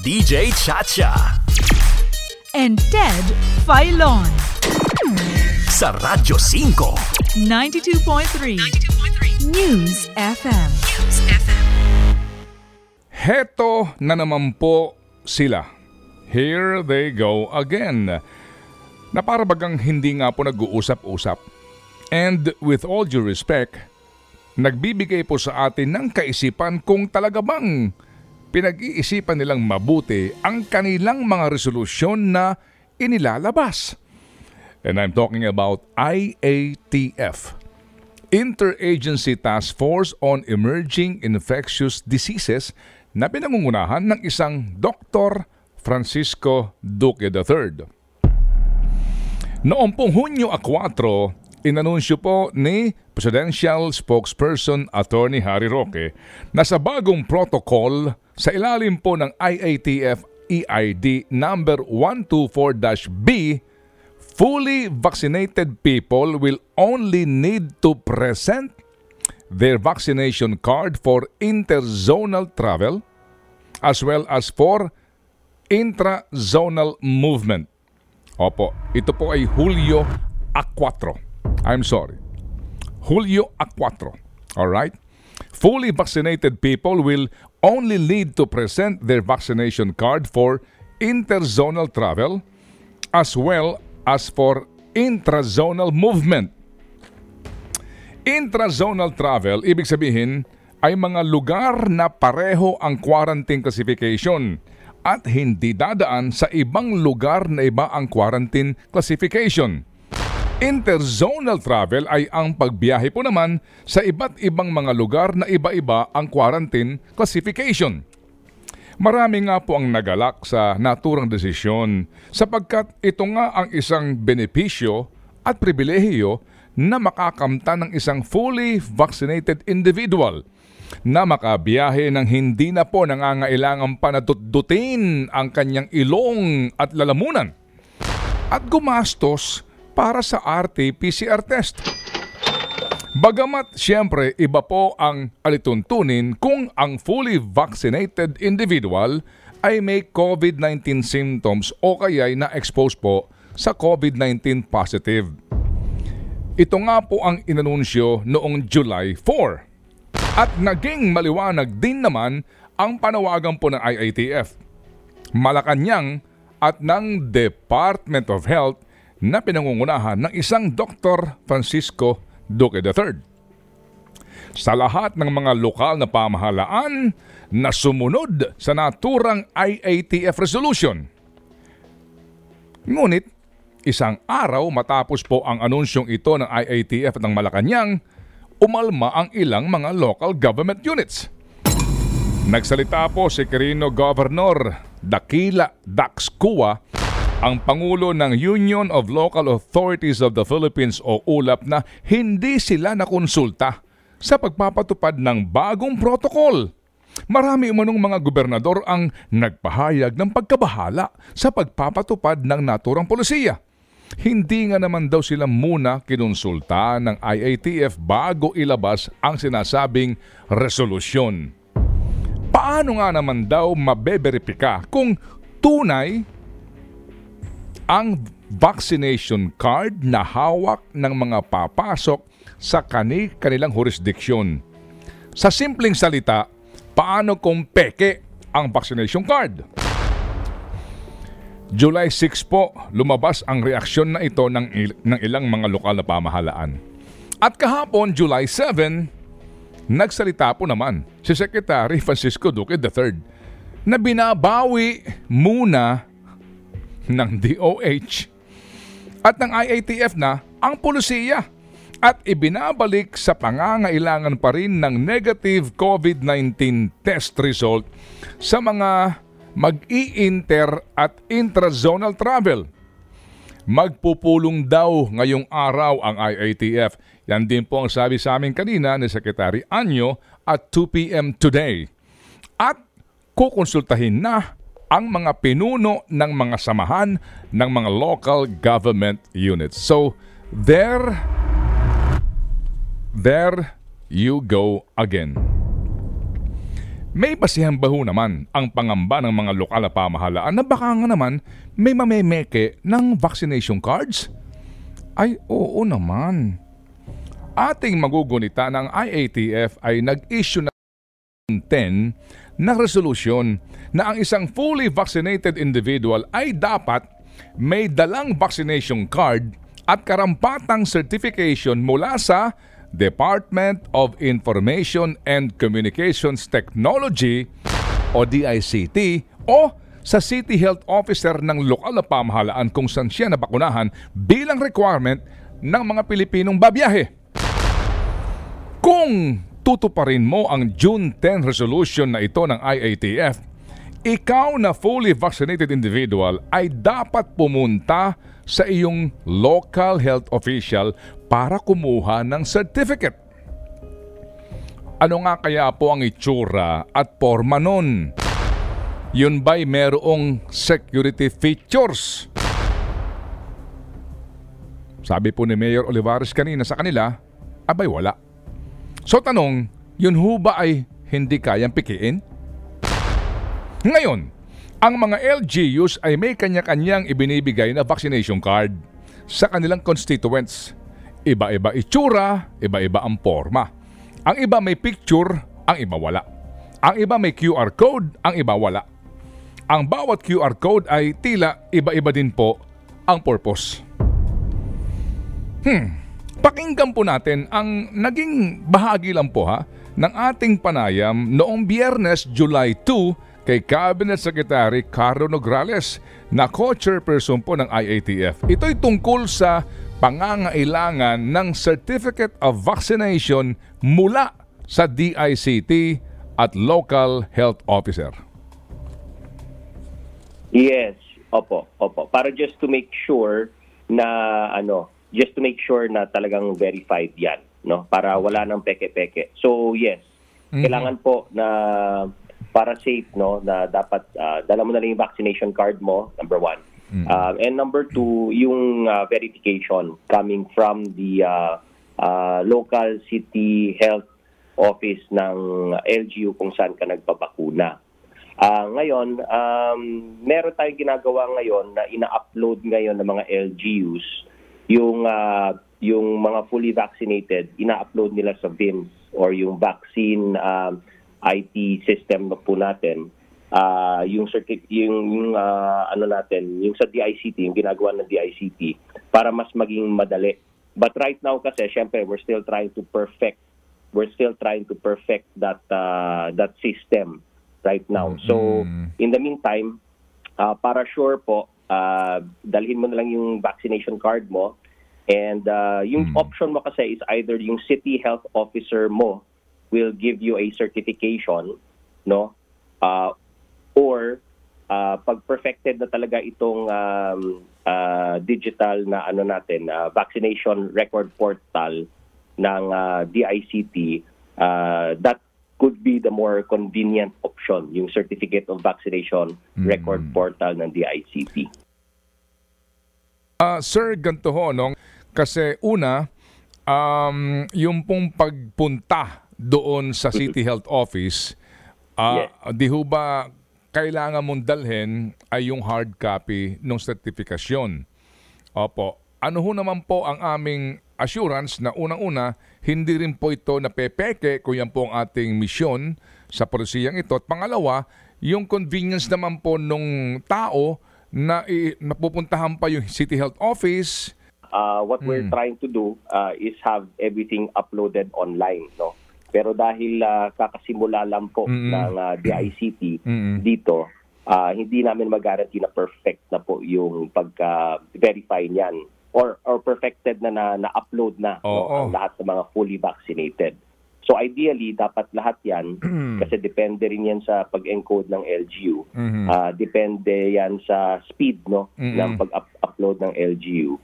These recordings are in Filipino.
DJ Chacha. and Ted Filon. Sa Radyo 5. 92.3 News FM. Heto na naman po sila. Here they go again. Na para bagang hindi nga po nag-uusap-usap. And with all due respect, nagbibigay po sa atin ng kaisipan kung talaga bang pinag-iisipan nilang mabuti ang kanilang mga resolusyon na inilalabas. And I'm talking about IATF, Interagency Task Force on Emerging Infectious Diseases na pinangungunahan ng isang Dr. Francisco Duque III. Noong pong Hunyo 4, inanunsyo po ni Presidential Spokesperson Attorney Harry Roque na sa bagong protocol sa ilalim po ng IATF EID number 124-B, fully vaccinated people will only need to present their vaccination card for interzonal travel as well as for intrazonal movement. Opo, ito po ay Hulyo A4. I'm sorry. Hulyo A4. Alright? Fully vaccinated people will only need to present their vaccination card for interzonal travel as well as for intrazonal movement. Intrazonal travel, ibig sabihin, ay mga lugar na pareho ang quarantine classification at hindi dadaan sa ibang lugar na iba ang quarantine classification. Interzonal travel ay ang pagbiyahe po naman sa iba't ibang mga lugar na iba-iba ang quarantine classification. Marami nga po ang nagalak sa naturang desisyon sapagkat ito nga ang isang benepisyo at pribilehiyo na makakamta ng isang fully vaccinated individual na makabiyahe ng hindi na po nangangailangan pa na tutdutin ang kanyang ilong at lalamunan at gumastos para sa RT-PCR test. Bagamat siyempre iba po ang alituntunin kung ang fully vaccinated individual ay may COVID-19 symptoms o kaya'y na-expose po sa COVID-19 positive. Ito nga po ang inanunsyo noong July 4. At naging maliwanag din naman ang panawagan po ng IATF, Malacanang at ng Department of Health na pinangungunahan ng isang Dr. Francisco Duque III. Sa lahat ng mga lokal na pamahalaan na sumunod sa naturang IATF resolution. Ngunit, isang araw matapos po ang anunsyong ito ng IATF ng Malacanang, umalma ang ilang mga local government units. Nagsalita po si Quirino Governor Dakila Dax Kua, ang Pangulo ng Union of Local Authorities of the Philippines o ULAP na hindi sila nakonsulta sa pagpapatupad ng bagong protocol. Marami umanong mga gobernador ang nagpahayag ng pagkabahala sa pagpapatupad ng naturang polisiya. Hindi nga naman daw sila muna kinonsulta ng IATF bago ilabas ang sinasabing resolusyon. Paano nga naman daw mabeberipika kung tunay ang vaccination card na hawak ng mga papasok sa kani kanilang jurisdiksyon. Sa simpleng salita, paano kung peke ang vaccination card? July 6 po, lumabas ang reaksyon na ito ng, il- ng ilang mga lokal na pamahalaan. At kahapon, July 7, nagsalita po naman si Secretary Francisco Duque III na binabawi muna ng DOH at ng IATF na ang pulisiya at ibinabalik sa pangangailangan pa rin ng negative COVID-19 test result sa mga mag-i-inter at intrazonal travel. Magpupulong daw ngayong araw ang IATF. Yan din po ang sabi sa amin kanina ni Secretary Anyo at 2 p.m. today. At kukonsultahin na ang mga pinuno ng mga samahan ng mga local government units. So, there, there you go again. May basihan ba ho naman ang pangamba ng mga lokal na pamahalaan na baka nga naman may mamemeke ng vaccination cards? Ay, oo naman. Ating magugunita ng IATF ay nag-issue na 10 na resolusyon na ang isang fully vaccinated individual ay dapat may dalang vaccination card at karampatang certification mula sa Department of Information and Communications Technology o DICT o sa City Health Officer ng lokal na pamahalaan kung saan siya nabakunahan bilang requirement ng mga Pilipinong babiyahe. Kung tutuparin mo ang June 10 resolution na ito ng IATF, ikaw na fully vaccinated individual ay dapat pumunta sa iyong local health official para kumuha ng certificate. Ano nga kaya po ang itsura at forma nun? Yun ba'y merong security features? Sabi po ni Mayor Olivares kanina sa kanila, abay wala. So tanong, yun ho ba ay hindi kayang pikiin? Ngayon, ang mga LGUs ay may kanya-kanyang ibinibigay na vaccination card sa kanilang constituents. Iba-iba itsura, iba-iba ang forma. Ang iba may picture, ang iba wala. Ang iba may QR code, ang iba wala. Ang bawat QR code ay tila iba-iba din po ang purpose. Hmm, pakinggan po natin ang naging bahagi lang po ha ng ating panayam noong biyernes July 2 kay Cabinet Secretary Caro Nograles na co-chairperson po ng IATF. Ito'y tungkol sa pangangailangan ng Certificate of Vaccination mula sa DICT at local health officer. Yes, opo, opo. Para just to make sure na ano, just to make sure na talagang verified 'yan, no? Para wala nang peke-peke. So, yes. Kailangan po na para safe, no, na dapat ah, dala mo na lang yung vaccination card mo, number one. Ah, and number two, yung ah, verification coming from the ah, ah, local city health office ng LGU kung saan ka nagpabakuna. Ah, ngayon, um, meron tayong ginagawa ngayon na ina-upload ngayon ng mga LGUs yung ah, yung mga fully vaccinated, ina-upload nila sa VIMS or yung vaccine um, IT system na po natin. Ah, yung circuit yung, yung ah, ano natin, yung sa DICT, yung ginagawa ng DICT para mas maging madali. But right now kasi syempre we're still trying to perfect we're still trying to perfect that uh, that system right now. So in the meantime, uh, para sure po, uh, dalhin mo na lang yung vaccination card mo and uh, yung option mo kasi is either yung city health officer mo will give you a certification, no? Uh, or uh, pag perfected na talaga itong um, uh, digital na ano natin, uh, vaccination record portal ng uh, DICT, uh, that could be the more convenient option, yung Certificate of Vaccination Record Portal ng DICT. Ah, sir, ganito ho, no? Kasi una, um, yung pong pagpunta doon sa City Health Office, ah, di ho ba kailangan mong dalhin ay yung hard copy ng sertifikasyon? Opo. Ano ho naman po ang aming assurance na unang-una, hindi rin po ito napepeke kung yan po ang ating misyon sa polisiyang ito. At pangalawa, yung convenience naman po nung tao na i- napupuntahan pa yung City Health Office. Uh, what we're trying to do uh, is have everything uploaded online, no? Pero dahil uh, kakasimula lang po ng uh, DICT dito, uh, hindi namin mag-guarantee na perfect na po yung pagka-verify niyan or or perfected na na, na-upload na no, Oo. ang lahat ng mga fully vaccinated. So ideally, dapat lahat yan, kasi depende rin yan sa pag-encode ng LGU. Ah, depende yan sa speed no, ng pag-upload ng LGU.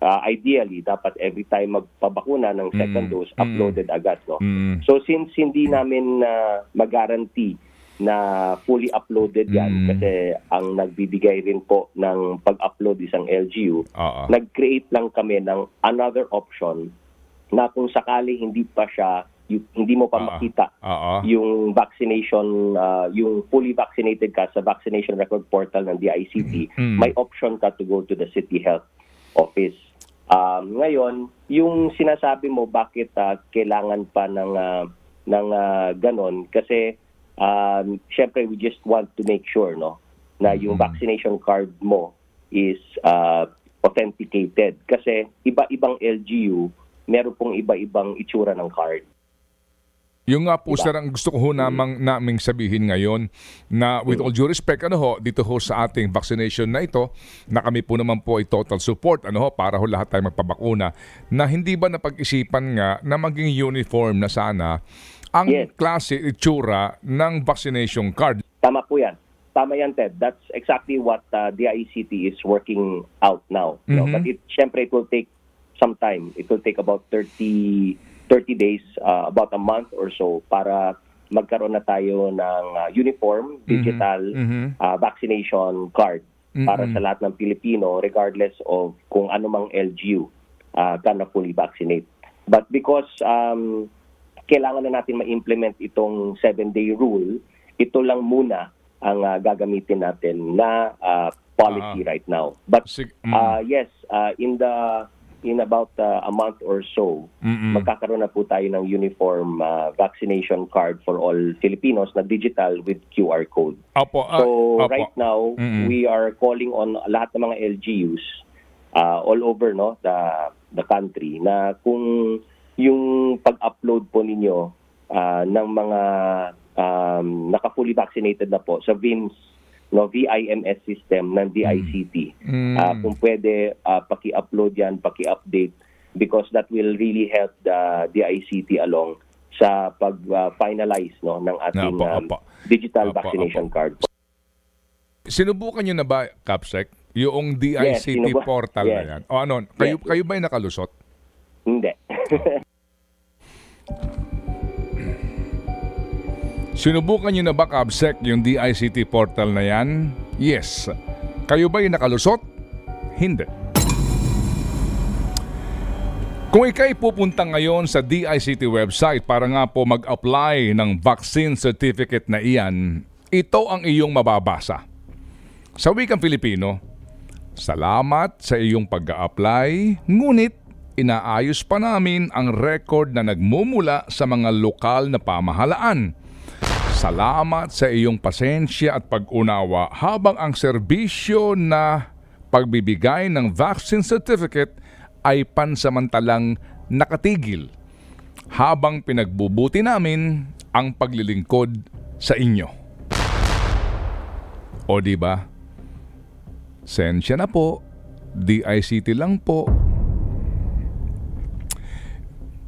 Ah, ideally, dapat every time magpabakuna ng second dose, uploaded agad. No? So since hindi namin uh, mag-guarantee na fully uploaded yan, kasi ang nagbibigay rin po ng pag-upload isang LGU, Oo. nag-create lang kami ng another option na kung sakali hindi pa siya you, hindi mo pa Ah. makita Oo. yung vaccination, uh, yung fully vaccinated ka sa vaccination record portal ng DICT, Mm. may option ka to go to the city health office. Um, ngayon, yung sinasabi mo bakit ah, kailangan pa ng ah, ng ah, ganon kasi um, syempre we just want to make sure no na yung Mm. vaccination card mo is ah, authenticated kasi iba-ibang LGU meron pong iba-ibang itsura ng card. Yung nga po Diba? sir, ang gusto ko ho namang, naming sabihin ngayon na with all due respect, ano ho, dito ho sa ating vaccination na ito, na kami po naman po ay total support, ano ho, para ho lahat tayo magpabakuna, na hindi ba napag-isipan nga na maging uniform na sana ang Yes. klase, itsura ng vaccination card. Tama po yan. Tama yan, Ted. That's exactly what uh, DICT is working out now. no? Mhm. But it, syempre, it will take some time. It will take about 30, 30 days, uh, about a month or so para magkaroon na tayo ng uh, uniform, digital Mhm. uh, vaccination card para Mhm. sa lahat ng Pilipino regardless of kung ano mang LGU uh, ka na fully vaccinate. But because um, kailangan na natin ma-implement itong seven-day rule, ito lang muna ang uh, gagamitin natin na uh, policy Ah. right now. But Sig- mm. uh, yes, uh, in the in about uh, a month or so, Mm-mm. magkakaroon na po tayo ng uniform uh, vaccination card for all Filipinos na digital with QR code. Opo, ah, So opo. right now, Mm-mm. we are calling on lahat ng mga LGUs uh, all over no the the country na kung yung pag-upload po ninyo uh, ng mga um, naka-fully vaccinated na po sa VIMS no VIMS system ng DICT. Mm. Ah, kung pwede uh, paki-upload yan, paki-update because that will really help the DICT along sa pag-finalize no ng ating Opo, um, opo. digital Opo, vaccination opo. card. Sinubukan nyo na ba, Capsec, yung DICT sinubu- portal yes. na yan? O ano, kayo, Yes. kayo ba yung nakalusot? Hindi. Sinubukan nyo na ba, Capsec, yung DICT portal na yan? Yes. Kayo ba yung nakalusot? Hindi. Kung ikay pupunta ngayon sa DICT website para nga po mag-apply ng vaccine certificate na iyan, ito ang iyong mababasa. Sa wikang Filipino, salamat sa iyong pag-a-apply, ngunit inaayos pa namin ang record na nagmumula sa mga lokal na pamahalaan. Salamat sa iyong pasensya at pag-unawa habang ang serbisyo na pagbibigay ng vaccine certificate ay pansamantalang nakatigil habang pinagbubuti namin ang paglilingkod sa inyo. O di ba? Sensya na po. DICT lang po.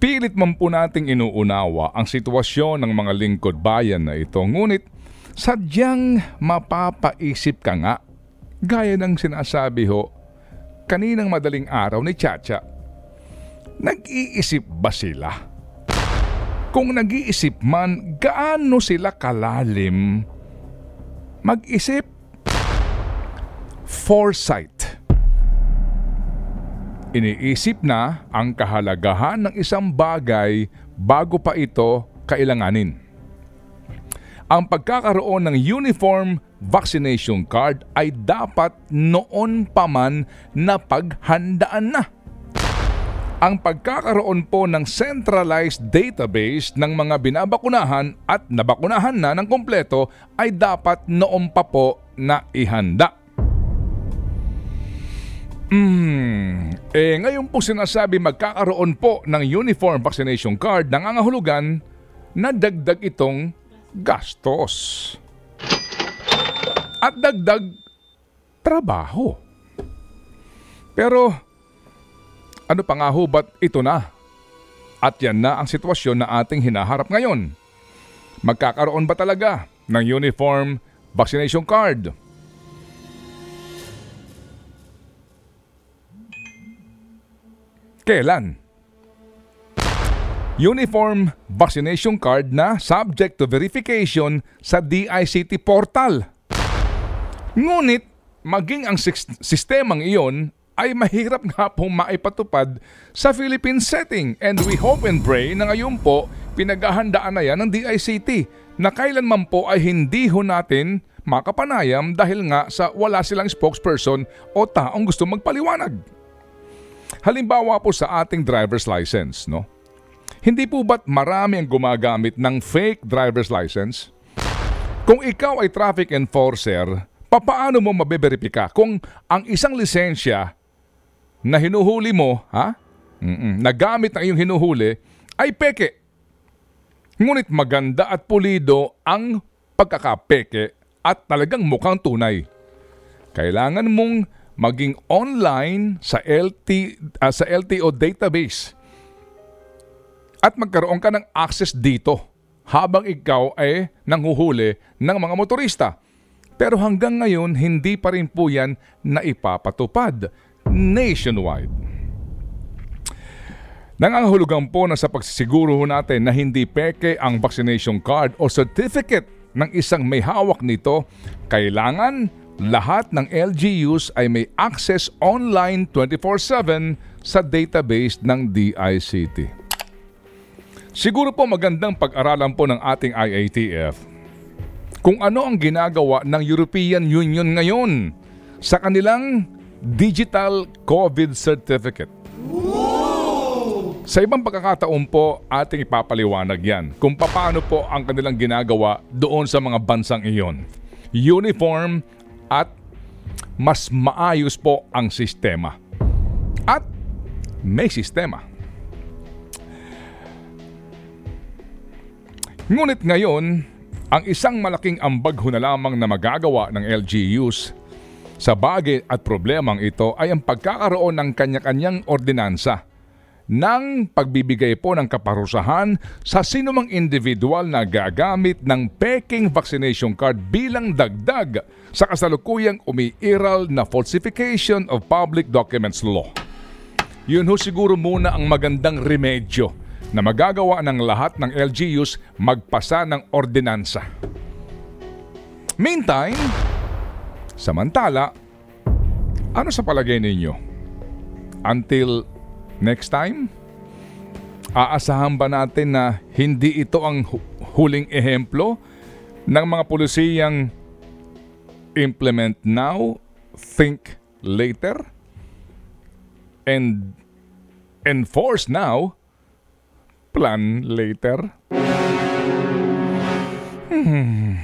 Pilit man po nating inuunawa ang sitwasyon ng mga lingkod bayan na ito. Ngunit sadyang mapapaisip ka nga, gaya ng sinasabi ho, kaninang madaling araw ni Chacha. Nag-iisip ba sila? Kung nag-iisip man, gaano sila kalalim mag-isip? Foresight. Iniisip na ang kahalagahan ng isang bagay bago pa ito kailanganin. Ang pagkakaroon ng uniform vaccination card ay dapat noon pa man na paghandaan na. Ang pagkakaroon po ng centralized database ng mga binabakunahan at nabakunahan na ng kompleto ay dapat noon pa po na ihanda. Hmm, eh ngayon po sinasabi magkakaroon po ng uniform vaccination card nangangahulugan na dagdag itong gastos. At dagdag trabaho. Pero ano pa nga ho ba't ito na? At yan na ang sitwasyon na ating hinaharap ngayon. Magkakaroon ba talaga ng uniform vaccination card? Kailan? Uniform vaccination card na subject to verification sa DICT portal. Ngunit, maging ang sis- sistemang iyon ay mahirap nga pong maipatupad sa Philippine setting. And we hope and pray na ngayon po pinaghahandaan na yan ng DICT na kailanman po ay hindi ho natin makapanayam dahil nga sa wala silang spokesperson o taong gusto magpaliwanag. Halimbawa po sa ating driver's license, no? Hindi po ba't marami ang gumagamit ng fake driver's license? Kung ikaw ay traffic enforcer, papaano mo mabeberipika kung ang isang lisensya na hinuhuli mo, ha? Mm-mm, na iyong hinuhuli ay peke. Ngunit maganda at pulido ang pagkakapeke at talagang mukhang tunay. Kailangan mong maging online sa LT ah, sa LTO database at magkaroon ka ng access dito habang ikaw ay nanghuhuli ng mga motorista. Pero hanggang ngayon, hindi pa rin po yan naipapatupad nationwide. Nangangahulugan po na sa pagsisiguro natin na hindi peke ang vaccination card o certificate ng isang may hawak nito, kailangan lahat ng LGUs ay may access online 24-7 sa database ng DICT. Siguro po magandang pag-aralan po ng ating IATF kung ano ang ginagawa ng European Union ngayon sa kanilang Digital COVID Certificate. Sa ibang pagkakataon po, ating ipapaliwanag yan kung paano po ang kanilang ginagawa doon sa mga bansang iyon. Uniform at mas maayos po ang sistema. At may sistema. Ngunit ngayon, ang isang malaking ambag ho na lamang na magagawa ng LGUs sa bagay at problemang ito ay ang pagkakaroon ng kanya-kanyang ordinansa ng pagbibigay po ng kaparusahan sa sinumang individual na gagamit ng peking vaccination card bilang dagdag sa kasalukuyang umiiral na falsification of public documents law. Yun ho siguro muna ang magandang remedyo na magagawa ng lahat ng LGUs magpasa ng ordinansa. Meantime, samantala, ano sa palagay ninyo? Until next time, aasahan ba natin na hindi ito ang hu- huling ehemplo ng mga pulisiyang implement now, think later, and enforce now, plan later? Hmm.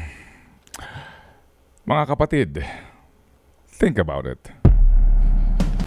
Mga kapatid, think about it.